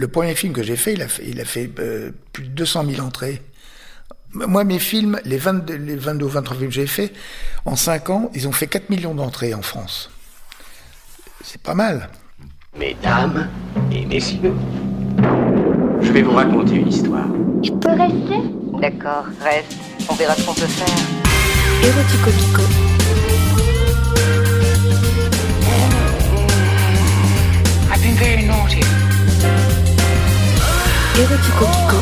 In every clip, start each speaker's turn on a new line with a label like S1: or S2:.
S1: Le premier film que j'ai fait, il a fait, il a fait euh, plus de 200 000 entrées. Moi, mes films, les 22, les 22 ou 23 films que j'ai fait, en 5 ans, ils ont fait 4 millions d'entrées en France. C'est pas mal.
S2: Mesdames et messieurs, je vais vous raconter une histoire.
S3: Je peux rester?
S4: D'accord, reste. On verra ce qu'on peut faire.
S5: Érotico Pico.
S2: I've been very naughty.
S5: Érotico Pico.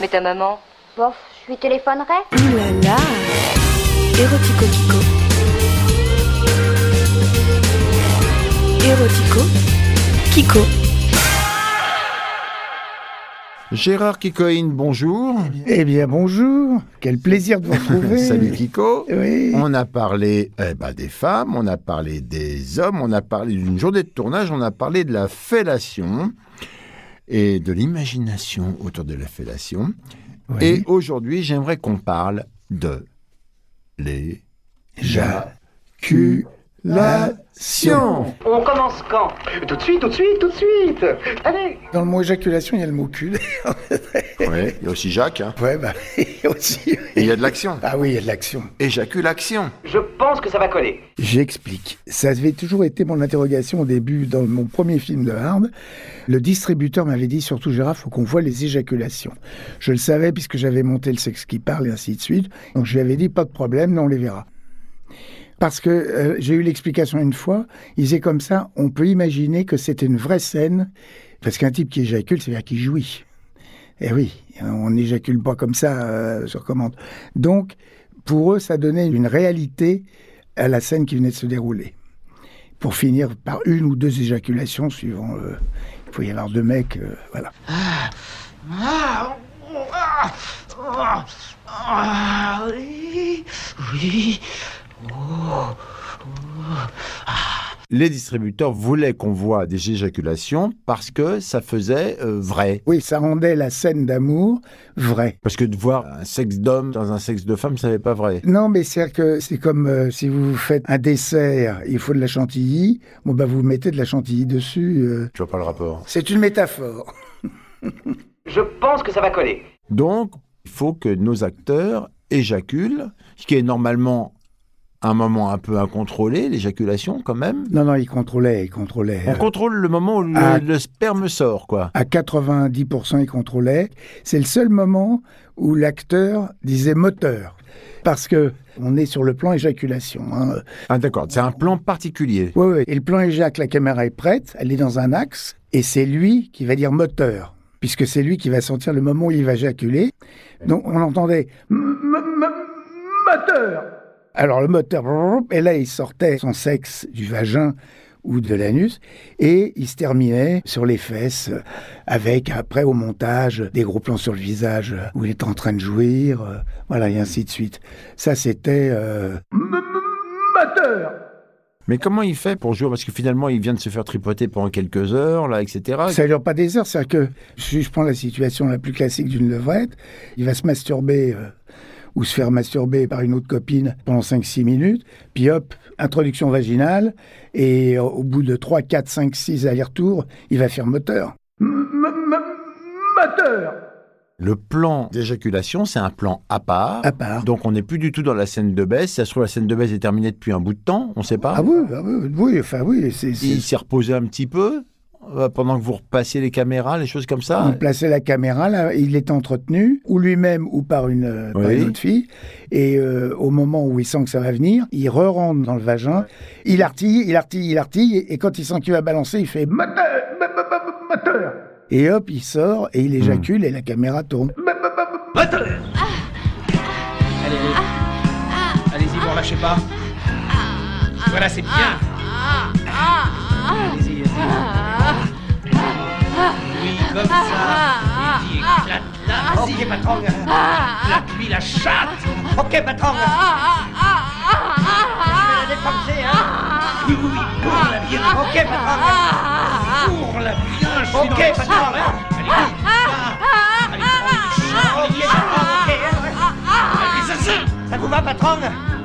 S4: Mais ta maman
S3: Bof, je lui téléphonerai.
S5: Ouh là là. Érotico Pico. Érotico Kiko.
S6: Gérard Kikoïne, bonjour.
S1: Eh bien, bonjour. Quel plaisir de vous retrouver.
S6: Salut Kiko.
S1: Oui.
S6: On a parlé eh ben, des femmes, on a parlé des hommes, on a parlé d'une journée de tournage, on a parlé de la fellation et de l'imagination autour de la fellation.
S1: Oui.
S6: Et aujourd'hui, j'aimerais qu'on parle de l'éjaculation.
S2: On commence quand Tout de suite, tout de suite, tout de suite Allez
S1: Dans le mot éjaculation, il y a le mot cul.
S6: Ouais, il y a aussi Jacques. hein.
S1: ouais, bah, aussi.
S6: Et il y a de l'action.
S1: Ah oui, il y a de l'action.
S6: Éjaculation.
S2: Je pense que ça va coller.
S1: J'explique. Ça avait toujours été mon interrogation au début dans mon premier film de Hard. Le distributeur m'avait dit surtout Gérard, faut qu'on voit les éjaculations. Je le savais puisque j'avais monté le sexe qui parle et ainsi de suite. Donc je lui avais dit pas de problème, non, on les verra. Parce que euh, j'ai eu l'explication une fois, il disait comme ça, on peut imaginer que c'était une vraie scène, parce qu'un type qui éjacule, c'est-à-dire qu'il jouit. Eh oui, on n'éjacule pas comme ça euh, sur commande. Donc, pour eux, ça donnait une réalité à la scène qui venait de se dérouler. Pour finir par une ou deux éjaculations, suivant. euh, il faut y avoir deux mecs, voilà.
S2: Ah, oh, ah, ah, ah, oui, oui.
S6: Les distributeurs voulaient qu'on voit des éjaculations parce que ça faisait euh, vrai.
S1: Oui, ça rendait la scène d'amour vraie.
S6: Parce que de voir un sexe d'homme dans un sexe de femme, ça n'est pas vrai.
S1: Non, mais c'est que c'est comme euh, si vous faites un dessert, il faut de la chantilly. Bon, bah, vous mettez de la chantilly dessus. euh.
S6: Je vois pas le rapport.
S1: C'est une métaphore.
S2: Je pense que ça va coller.
S6: Donc, il faut que nos acteurs éjaculent, ce qui est normalement un moment un peu incontrôlé, l'éjaculation quand même.
S1: Non, non, il contrôlait, il contrôlait.
S6: On contrôle le moment où le, le sperme sort, quoi.
S1: À 90%, il contrôlait. C'est le seul moment où l'acteur disait moteur. Parce que on est sur le plan éjaculation. hein.
S6: Ah d'accord, c'est un plan particulier.
S1: Oui, oui. Et le plan éjac, la caméra est prête, elle est dans un axe, et c'est lui qui va dire moteur, puisque c'est lui qui va sentir le moment où il va éjaculer. Donc on entendait moteur. Alors le moteur, et là il sortait son sexe du vagin ou de l'anus, et il se terminait sur les fesses, avec après au montage des gros plans sur le visage où il est en train de jouir, euh, voilà, et ainsi de suite. Ça c'était euh, moteur.
S6: Mais comment il fait pour jouer? Parce que finalement, il vient de se faire tripoter pendant quelques heures, là, etc.
S1: Ça ne dure pas des heures, c'est-à-dire que si je prends la situation la plus classique d'une levrette, il va se masturber euh, ou se faire masturber par une autre copine pendant 5-6 minutes, puis hop, introduction vaginale, et euh, au bout de 3, 4, 5, 6 allers-retours, il va faire moteur. M- m- m- moteur
S6: Le plan d'éjaculation, c'est un plan à part.
S1: À part.
S6: Donc on n'est plus du tout dans la scène de baisse. Si ça se trouve, la scène de baisse est terminée depuis un bout de temps, on ne sait pas.
S1: Ah oui, ah oui, oui, enfin oui, c'est... c'est-
S6: Il s'est reposé un petit peu pendant que vous repassiez les caméras, les choses comme ça.
S1: Il plaçait la caméra, là, il est entretenu, ou lui-même ou par une, euh, par
S6: Oui.
S1: une autre fille. Et euh, au moment où il sent que ça va venir, il re-rentre dans le vagin, il artille, il artille, il artille, et, quand il sent qu'il va balancer, il fait moteur, mo- mo- mo- moteur. Et hop, il sort et il éjacule et la caméra tourne.
S2: Moteur Allez-y. Allez-y, vous relâchez pas. Voilà, c'est bien. Allez-y, allez-y. Oui, comme ça. Et puis éclate là. Ok, patron. Éclate-lui la chatte. Ok, patron. Je vais la défoncer, hein. Oui, oui, oui, cours-la bien. Ok, patron. Cours-la bien, je suis Ok, patron. Allez, vous
S7: Où va, patron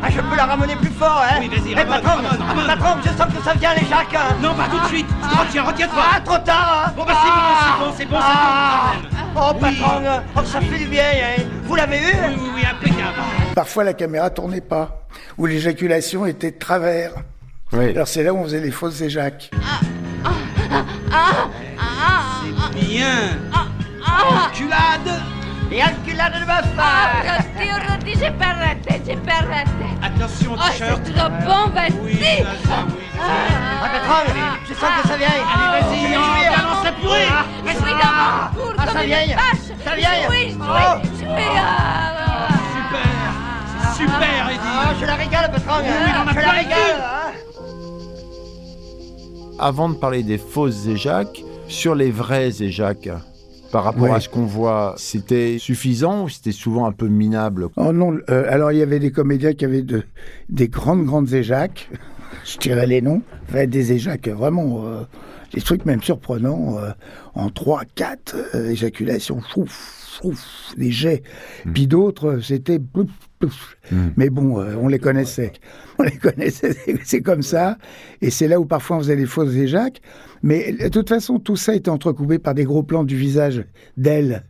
S7: Ah, je peux la ramener plus fort, hein
S2: Oui, vas-y,
S7: Eh,
S2: ramène,
S7: patron,
S2: ramène, ramène.
S7: patron, je sens que ça vient, les Jacques hein.
S2: Non, pas tout de suite. Retiens, retiens-toi.
S7: Ah, trop tard hein.
S2: Bon, bah, c'est bon, c'est bon, c'est bon, c'est
S7: Ah.
S2: bon.
S7: Oh,
S2: Oui.
S7: patron, oh, ça fait du bien, hein Vous l'avez eu
S2: Oui, oui, oui, impeccable.
S1: Parfois, la caméra tournait pas, ou l'éjaculation était de travers.
S6: Oui.
S1: Alors c'est là où on faisait les fausses éjacs.
S2: Bien. Culade.
S7: Et enculade de bœuf
S8: Oddio, Rodi, j'ai pas raté, j'ai pas raté.
S2: Attention,
S8: Oh,
S2: t-shirt.
S8: c'est trop bon, vas-y.
S2: Oui, vas-y, oui.
S7: Ah, patron, je sens que ça vient
S2: Allez, vas-y,
S7: Je vais
S2: on balance la purée.
S8: Je suis dans mon cours
S7: Ah,
S8: comme
S7: ça
S8: une
S7: vient.
S8: vache.
S7: Ça vient.
S8: Je suis, je
S7: Oh.
S8: suis, je suis. ah, ah.
S2: Super. C'est super, Eddie.
S7: Ah, je la régale,
S2: Oui, a
S7: Je la régale hein.
S6: Avant de parler des fausses éjacs, sur les vrais éjacs, par rapport
S1: Ouais.
S6: à ce qu'on voit, c'était suffisant ou c'était souvent un peu minable
S1: Oh non, euh, alors il y avait des comédiens qui avaient de, des grandes, grandes éjacs. Je dirais les noms. Enfin, des éjacs vraiment, euh, des trucs même surprenants, euh, en 3, 4 euh, éjaculations, chouf, chouf, des jets. Puis d'autres, euh, c'était... plouf, plouf. Mais bon, euh, on les connaissait. On les connaissait, c'est- comme ça. Et c'est là où parfois on faisait des fausses éjacs. Mais de toute façon, tout ça était entrecoupé par des gros plans du visage d'elle,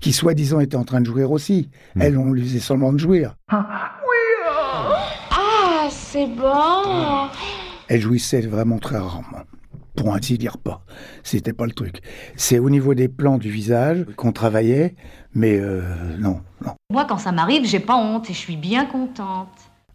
S1: qui soi-disant était en train de jouir aussi. Elle, on lui faisait semblant de jouir.
S8: Ah, c'est bon.
S1: Elle jouissait vraiment très rarement. Pour ainsi dire pas. C'était pas le truc. C'est au niveau des plans du visage qu'on travaillait, mais euh, non, non.
S9: Moi, quand ça m'arrive, j'ai pas honte et je suis bien contente.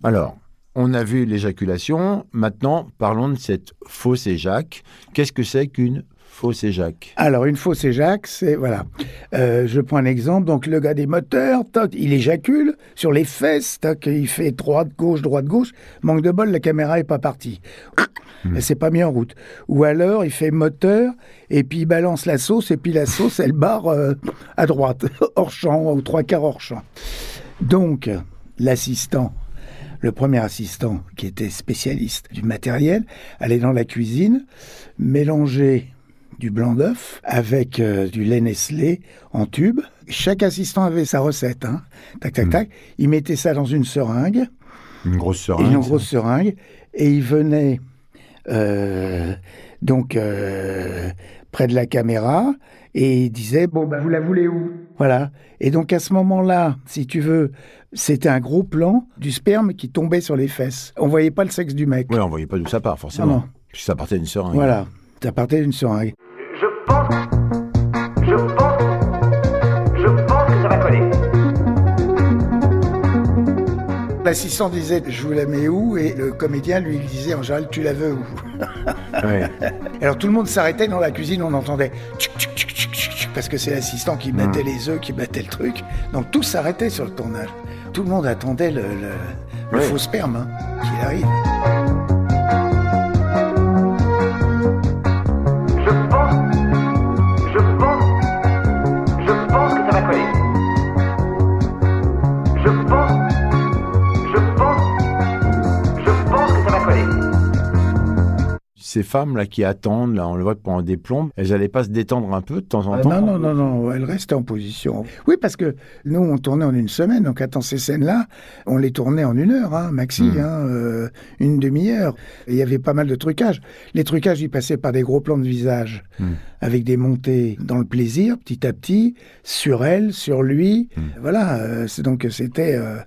S6: Alors, on a vu l'éjaculation. Maintenant, parlons de cette fausse éjac. Qu'est-ce que c'est qu'une fausse éjac
S1: Alors, une fausse éjac, c'est, voilà. Euh, je prends un exemple. Donc, le gars des moteurs, toc, il éjacule sur les fesses, toc, il fait droite, gauche, droite, gauche. Manque de bol, la caméra est pas partie. Elle s'est pas mis en route. Ou alors, il fait moteur, et puis il balance la sauce, et puis la sauce, elle barre euh, à droite, hors champ, ou trois quarts hors champ. Donc, l'assistant, le premier assistant qui était spécialiste du matériel, allait dans la cuisine, mélanger du blanc d'œuf avec euh, du lait Nestlé en tube. Chaque assistant avait sa recette. Hein. Tac, tac, tac. Il mettait ça dans une seringue,
S6: Une grosse seringue
S1: une grosse seringue, et il venait euh, donc euh, près de la caméra et il disait bon ben vous la voulez où? Voilà. Et donc à ce moment-là, si tu veux, c'était un gros plan du sperme qui tombait sur les fesses. On voyait pas le sexe du mec.
S6: Ouais, on voyait pas d'où ça part, forcément.
S1: Non, non.
S6: Puisque ça partait d'une seringue.
S1: Voilà. Ça partait d'une seringue.
S7: Je pense... Je pense... Je pense que ça va coller.
S1: L'assistant disait je vous la mets où? Et le comédien lui disait en général tu la veux où?
S6: Ouais.
S1: Alors tout le monde s'arrêtait dans la cuisine, on entendait tchic, tchic, tchic, tchic, tchic, parce que c'est l'assistant qui battait les œufs, qui battait le truc. Donc tout s'arrêtait sur le tournage. Tout le monde attendait le, le, le
S6: Ouais.
S1: faux sperme hein, qu'il arrive.
S6: Ces femmes-là qui attendent, là, on le voit pendant des plombes, elles n'allaient pas se détendre un peu de temps en
S1: Ah,
S6: temps?
S1: non, non, non, non, elle restait en position. Oui, parce que nous, on tournait en une semaine, donc attends, ces scènes-là, on les tournait en une heure, hein, maxi,
S6: Mm.
S1: hein, euh, une demi-heure. Et Il y avait pas mal de trucages. Les trucages, ils passaient par des gros plans de visage,
S6: Mm.
S1: avec des montées dans le plaisir, petit à petit, sur elle, sur lui.
S6: Mm.
S1: Voilà, euh, c'est donc c'était... euh,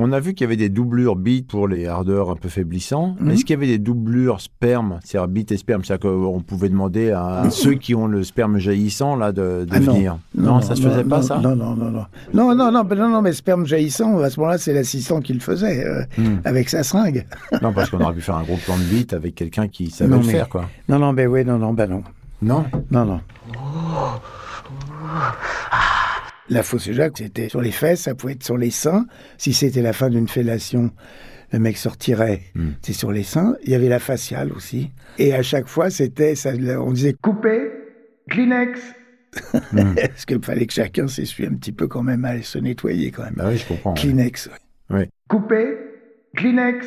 S6: On a vu qu'il y avait des doublures bites pour les ardeurs un peu faiblissants.
S1: Mhm.
S6: Est-ce qu'il y avait des doublures sperme, c'est-à-dire bites et sperme C'est-à-dire qu'on pouvait demander à ceux qui ont le sperme jaillissant là de, de
S1: Ah non.
S6: venir? Non, ça se faisait pas
S1: non,
S6: ça?
S1: Non, non, non, non. Non, non, non, non, non, mais sperme jaillissant, à ce moment-là, c'est l'assistant qui le faisait, euh,
S6: Hmm.
S1: avec sa seringue.
S6: Non, parce qu'on aurait pu faire un gros plan de bite avec quelqu'un qui savait
S1: Non,
S6: le
S1: mais-
S6: faire, quoi.
S1: Non, non, ben oui, non, non, ben non.
S6: Non?
S1: Non, non. La fausse éjac, c'était sur les fesses, ça pouvait être sur les seins. Si c'était la fin d'une fellation, le mec sortirait,
S6: Hmm.
S1: c'est sur les seins. Il y avait la faciale aussi. Et à chaque fois, c'était, on disait couper, Kleenex.
S6: Hmm.
S1: Parce qu'il fallait que chacun s'essuie un petit peu quand même à se nettoyer quand même.
S6: Bah oui, je comprends.
S1: Kleenex. ouais.
S6: Ouais.
S1: Couper, Kleenex.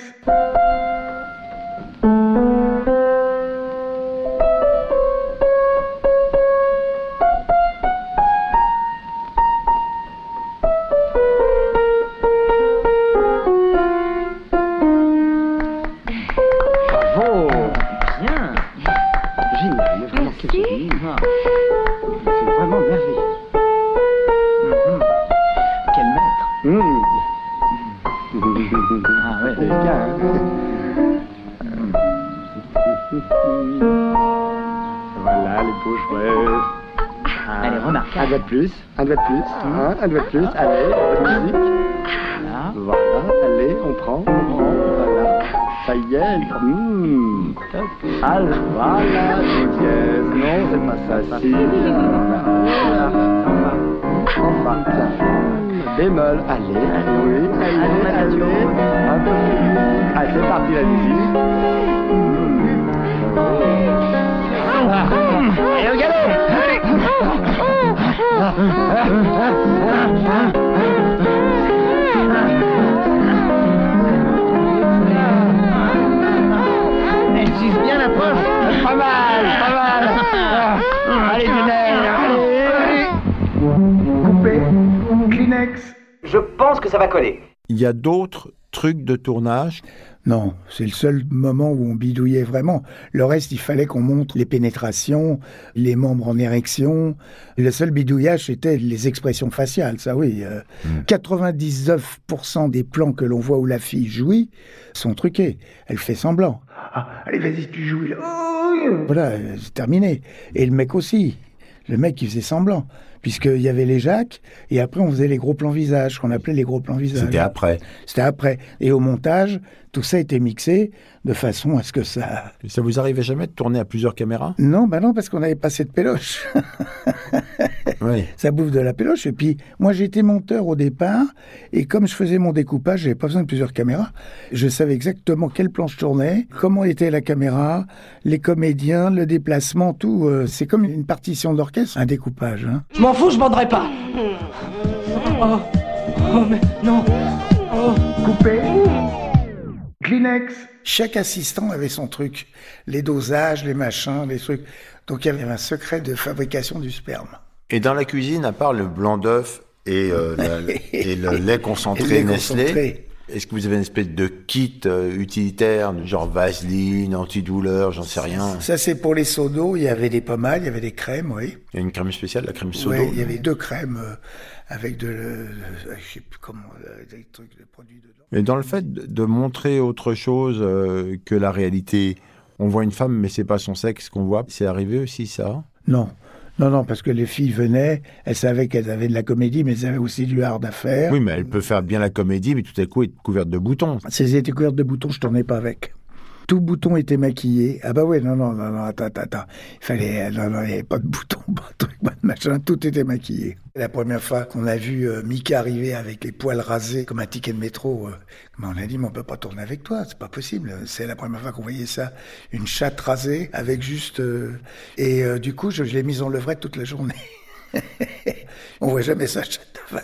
S7: Un doigt de plus. Allez, bonne musique. Voilà, allez, on prend, on prend, voilà. Ça y est, mmh. Ah, voilà, dièse. Non, c'est pas ça, si. Voilà. Enfin, tiens. Bémol, allez, oui, allez, allez. Un peu plus de musique. Allez, c'est parti la musique. Allez, au galop
S10: Elle suce bien la poche.
S7: Pas mal, pas mal. Allez, Lionel, allez.
S1: Coupé, Kleenex.
S11: Je pense que ça va coller.
S6: Il y a d'autres trucs de tournage
S1: Non, c'est le seul moment où on bidouillait vraiment. Le reste, il fallait qu'on monte les pénétrations, les membres en érection. Le seul bidouillage, c'était les expressions faciales, ça oui. euh, 99% des plans que l'on voit où la fille jouit sont truqués. Elle fait semblant. Ah, allez, vas-y, tu joues là. Oh, Voilà, euh, c'est terminé. Et le mec aussi. Le mec, il faisait semblant. Puisqu'il y avait les jacques, et après, on faisait les gros plans visage, qu'on appelait les gros plans visage.
S6: C'était après.
S1: C'était après. Et au montage, tout ça était mixé de façon à ce que ça.
S6: Ça vous arrivait jamais de tourner à plusieurs caméras?
S1: Non, bah non, parce qu'on avait pas assez de péloche.
S6: Oui.
S1: ça bouffe de la péloche. Et puis, moi, j'étais monteur au départ, et comme je faisais mon découpage, j'avais pas besoin de plusieurs caméras. Je savais exactement quel plan je tournais, comment était la caméra, les comédiens, le déplacement, tout. euh, c'est comme une partition d'orchestre, un découpage. hein.
S10: Je m'en fous, je banderai pas. Oh, oh, mais non. Oh.
S1: Coupé. Kleenex. Chaque assistant avait son truc. Les dosages, les machins, les trucs. Donc il y avait un secret de fabrication du sperme.
S6: Et dans la cuisine, à part le blanc d'œuf et, euh, la- et le lait concentré
S1: Et
S6: Nestlé,
S1: concentré.
S6: est-ce que vous avez une espèce de kit euh, utilitaire, genre vaseline, antidouleur, j'en sais rien?
S1: Ça, c'est pour les seaux d'eau. Il y avait des pommades, il y avait des crèmes, oui.
S6: Il y a une crème spéciale, la crème soda
S1: Ouais, il y avait deux crèmes euh, avec de, je sais plus comment, des trucs, des produits dedans.
S6: Mais dans le fait de montrer autre chose que la réalité, on voit une femme, mais c'est pas son sexe qu'on voit. C'est arrivé aussi ça?
S1: Non. Non, non, parce que les filles venaient, elles savaient qu'elles avaient de la comédie, mais elles avaient aussi du hard à faire.
S6: Oui, mais elle peut faire bien la comédie, mais tout à coup être couverte de boutons.
S1: Si elles étaient couvertes de boutons, je tournais pas avec. Tout bouton était maquillé. Ah bah ouais, non, non, non, non, attends, attends, attends. Il fallait, non, non, il n'y avait pas de truc, pas de tout était maquillé. La première fois qu'on a vu euh, Mika arriver avec les poils rasés comme un ticket de métro, euh, ben, on a dit, mais on peut pas tourner avec toi, c'est pas possible. C'est la première fois qu'on voyait ça, une chatte rasée avec juste... euh, Et du coup, je, je l'ai mise en levrette toute la journée. On voit jamais ça.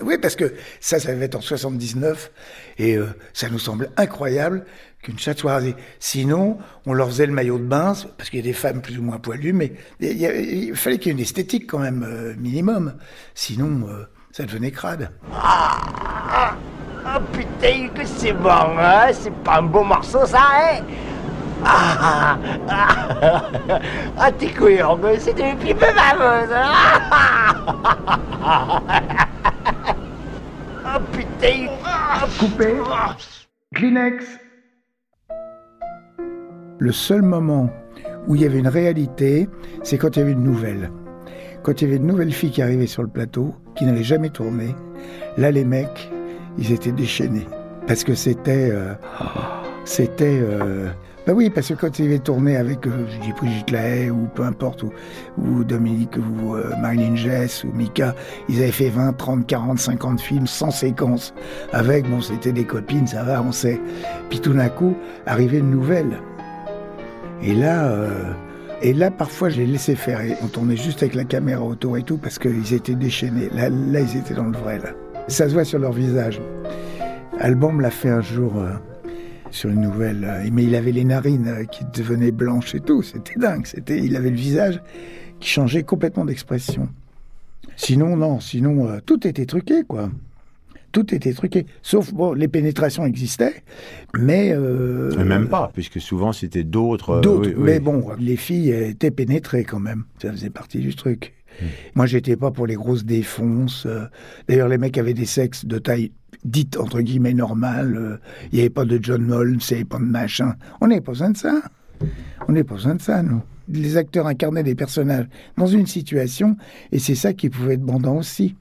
S1: Oui, parce que ça, ça devait être en 79, et euh, ça nous semble incroyable qu'une chatte soit. Sinon, on leur faisait le maillot de bain, parce qu'il y a des femmes plus ou moins poilues, mais il, fallait qu'il y ait une esthétique quand même, euh, minimum. Sinon, euh, ça devenait crade.
S11: Ah putain, que c'est bon, hein C'est pas un beau morceau, ça, hein Ah, ah, ah t'es couillon, mais c'est des pipes baveuses Ah putain ah,
S1: Coupé. Kleenex. Le seul moment où il y avait une réalité, c'est quand il y avait une nouvelle. Quand il y avait une nouvelle fille qui arrivait sur le plateau, qui n'avait jamais tourné, là les mecs, ils étaient déchaînés. Parce que c'était... euh, c'était... euh, bah oui, parce que quand il avait tourné avec, euh, je dis Brigitte Lahaye ou peu importe, ou, Dominique, ou euh, Marilyn Jess, ou Mika, ils avaient fait 20, 30, 40, 50 films sans séquence. Avec, bon, c'était des copines, ça va, on sait. Puis tout d'un coup, arrivait une nouvelle. Et là, euh, et là, parfois, je les laissais faire. On tournait juste avec la caméra autour et tout, parce qu'ils étaient déchaînés. Là, là, ils étaient dans le vrai, là. Ça se voit sur leur visage. Alban me l'a fait un jour euh, sur une nouvelle. euh, mais il avait les narines euh, qui devenaient blanches et tout. C'était dingue. C'était, il avait le visage qui changeait complètement d'expression. Sinon, non. Sinon, euh, tout était truqué, quoi. Tout était truqué. Sauf, bon, les pénétrations existaient, mais... euh,
S6: même pas, puisque souvent c'était d'autres.
S1: D'autres,
S6: oui.
S1: mais bon, les filles étaient pénétrées quand même. Ça faisait partie du truc.
S6: Hmm.
S1: Moi, j'étais pas pour les grosses défonces. euh. D'ailleurs, les mecs avaient des sexes de taille dite entre guillemets normale. euh, Il n'y avait pas de John Holmes, il n'y avait pas de machin. On n'avait pas besoin de ça. On n'avait pas besoin de ça, nous. Les acteurs incarnaient des personnages dans une situation, et c'est ça qui pouvait être bandant aussi.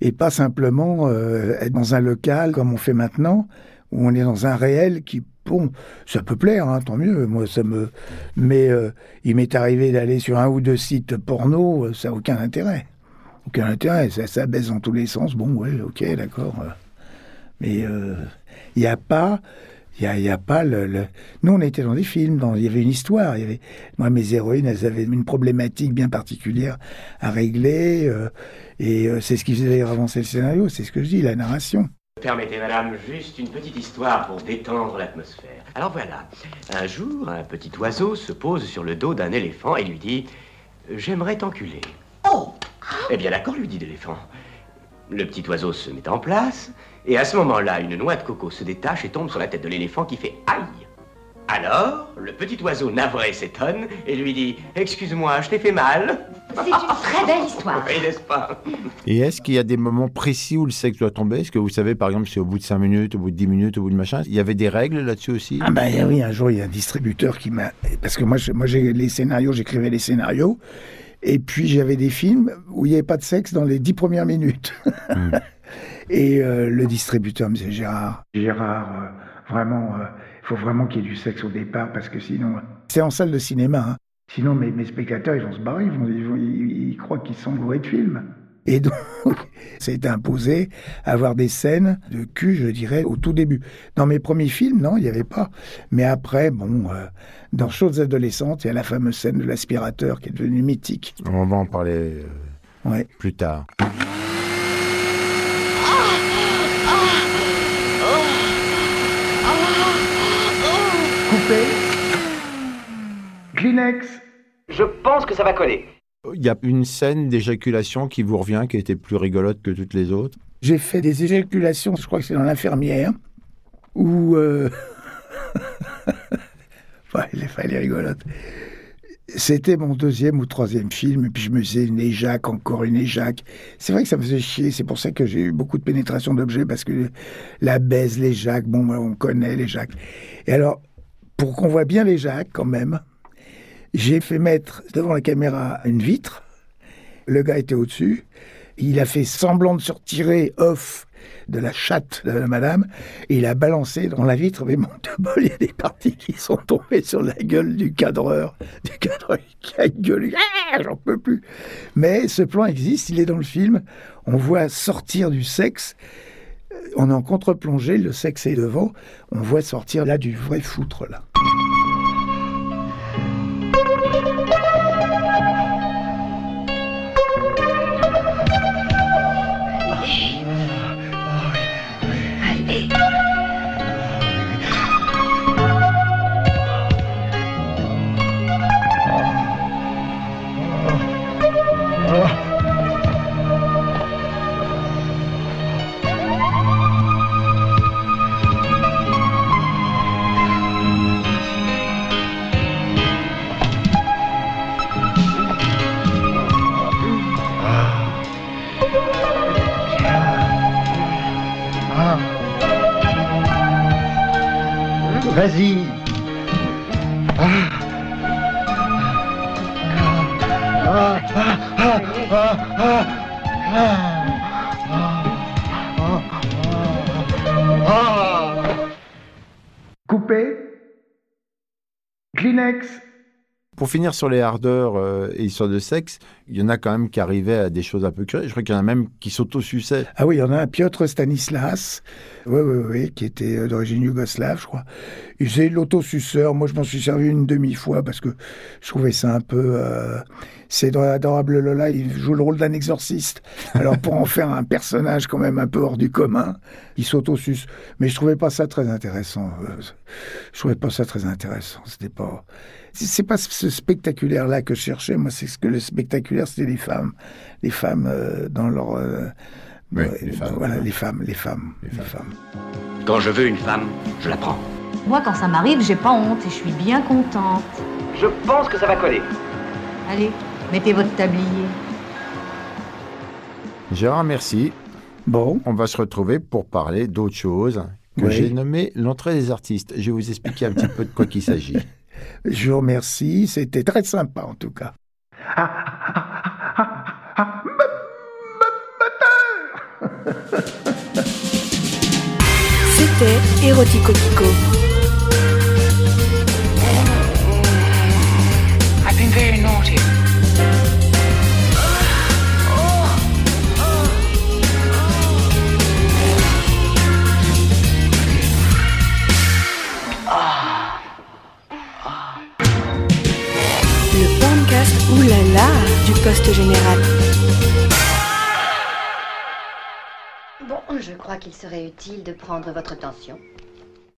S1: Et pas simplement euh, être dans un local comme on fait maintenant, où on est dans un réel qui, bon, ça peut plaire, hein, tant mieux. Moi, ça me. Mais euh, il m'est arrivé d'aller sur un ou deux sites porno, euh, ça n'a aucun intérêt. Aucun intérêt. Ça, ça baisse dans tous les sens. Bon, ouais, ok, d'accord. euh. Mais il n'y a pas. Il n'y a, a pas le, Nous, on était dans des films, dans... il y avait une histoire. Y avait... Moi, mes héroïnes, elles avaient une problématique bien particulière à régler. et c'est ce qui faisait avancer le scénario. C'est ce que je dis, la narration.
S12: Permettez, madame, juste une petite histoire pour détendre l'atmosphère. Alors voilà, un jour, un petit oiseau se pose sur le dos d'un éléphant et lui dit J'aimerais t'enculer. Oh Eh bien, d'accord, lui dit l'éléphant. Le petit oiseau se met en place, et à ce moment-là, une noix de coco se détache et tombe sur la tête de l'éléphant qui fait Aïe Alors, le petit oiseau navré s'étonne et lui dit Excuse-moi, je t'ai fait mal.
S9: C'est une très belle histoire.
S12: Oui, n'est-ce pas?
S6: Et est-ce qu'il y a des moments précis où le sexe doit tomber? Est-ce que vous savez, par exemple, si au bout de 5 minutes, au bout de 10 minutes, au bout de machin, il y avait des règles là-dessus aussi?
S1: Ah ben oui, un jour, il y a un distributeur qui m'a... Parce que moi, je- moi j'ai les scénarios, j'écrivais les scénarios. Et puis, j'avais des films où il n'y avait pas de sexe dans les dix premières minutes. Et euh, le distributeur me disait, Gérard, Gérard, euh, vraiment, euh, il faut vraiment qu'il y ait du sexe au départ, parce que sinon... C'est en salle de cinéma, hein. Sinon, mes, mes spectateurs, ils vont se barrer, ils, vont, ils, vont- ils- ils croient qu'ils sont bourrés de films. Et donc, été imposé avoir des scènes de cul, je dirais, au tout début. Dans mes premiers films, non, il n'y avait pas. Mais après, bon, euh, dans Choses adolescentes, il y a la fameuse scène de l'aspirateur qui est devenue mythique.
S6: On va en parler euh,
S1: Ouais.
S6: plus tard.
S1: Coupé. Kleenex.
S12: Je pense que ça va coller.
S6: Il y a une scène d'éjaculation qui vous revient, qui était plus rigolote que toutes les autres.
S1: J'ai fait des éjaculations, je crois que c'est dans l'infirmière, où... Euh... ouais, elle est, elle est rigolote. C'était mon deuxième ou troisième film, et puis je me faisais une éjac, encore une éjac. C'est vrai que ça me faisait chier, c'est pour ça que j'ai eu beaucoup de pénétration d'objets, parce que la baise, l'éjac, bon, on connaît l'éjac. Et alors, pour qu'on voit bien l'éjac, quand même, j'ai fait mettre devant la caméra une vitre. Le gars était au-dessus. Il a fait semblant de se retirer off de la chatte de la madame il a balancé dans la vitre. Mais mon de bol, il y a des parties qui sont tombées sur la gueule du cadreur. Du cadreur qui a gueulé. Ah, J'en peux plus. Mais ce plan existe, il est dans le film. On voit sortir du sexe. Euh, On est en contre-plongée, le sexe est devant. On voit sortir là du vrai foutre là. Coupé. Kleenex.
S6: Pour finir sur les hardeurs euh, et histoires de sexe, il y en a quand même qui arrivaient à des choses un peu curieuses. Je crois qu'il y en a même qui s'autosuçaient.
S1: Ah oui, il y en a un, Piotr Stanislas, oui, oui, oui, qui était euh, d'origine yougoslave, je crois. Il faisait l'autosuceur. Moi, je m'en suis servi une demi-fois parce que je trouvais ça un peu... euh, C'est Adorable Lola, il joue le rôle d'un exorciste. Alors, pour en faire un personnage quand même un peu hors du commun, il s'autosuce. Mais je trouvais pas ça très intéressant. Je trouvais pas ça très intéressant. C'était pas... C'est pas ce spectaculaire-là que je cherchais. Moi, c'est ce que le spectaculaire, c'était les femmes. Les femmes euh, dans leur... euh,
S6: Oui,
S1: Ouais,
S6: les femmes.
S1: Voilà, les femmes, les femmes, les femmes.
S12: Quand je veux une femme, je la prends.
S9: Moi, quand ça m'arrive, j'ai pas honte et je suis bien contente.
S12: Je pense que ça va coller.
S9: Allez, mettez votre tablier.
S6: Gérard, merci.
S1: Bon.
S6: On va se retrouver pour parler d'autre chose que
S1: Oui.
S6: j'ai nommé l'entrée des artistes. Je vais vous expliquer un petit peu de quoi qu'il s'agit.
S1: Je vous remercie. C'était très sympa en tout cas.
S5: C'était Erotico Kiko. Poste général.
S13: Bon, je crois qu'il serait utile de prendre votre tension.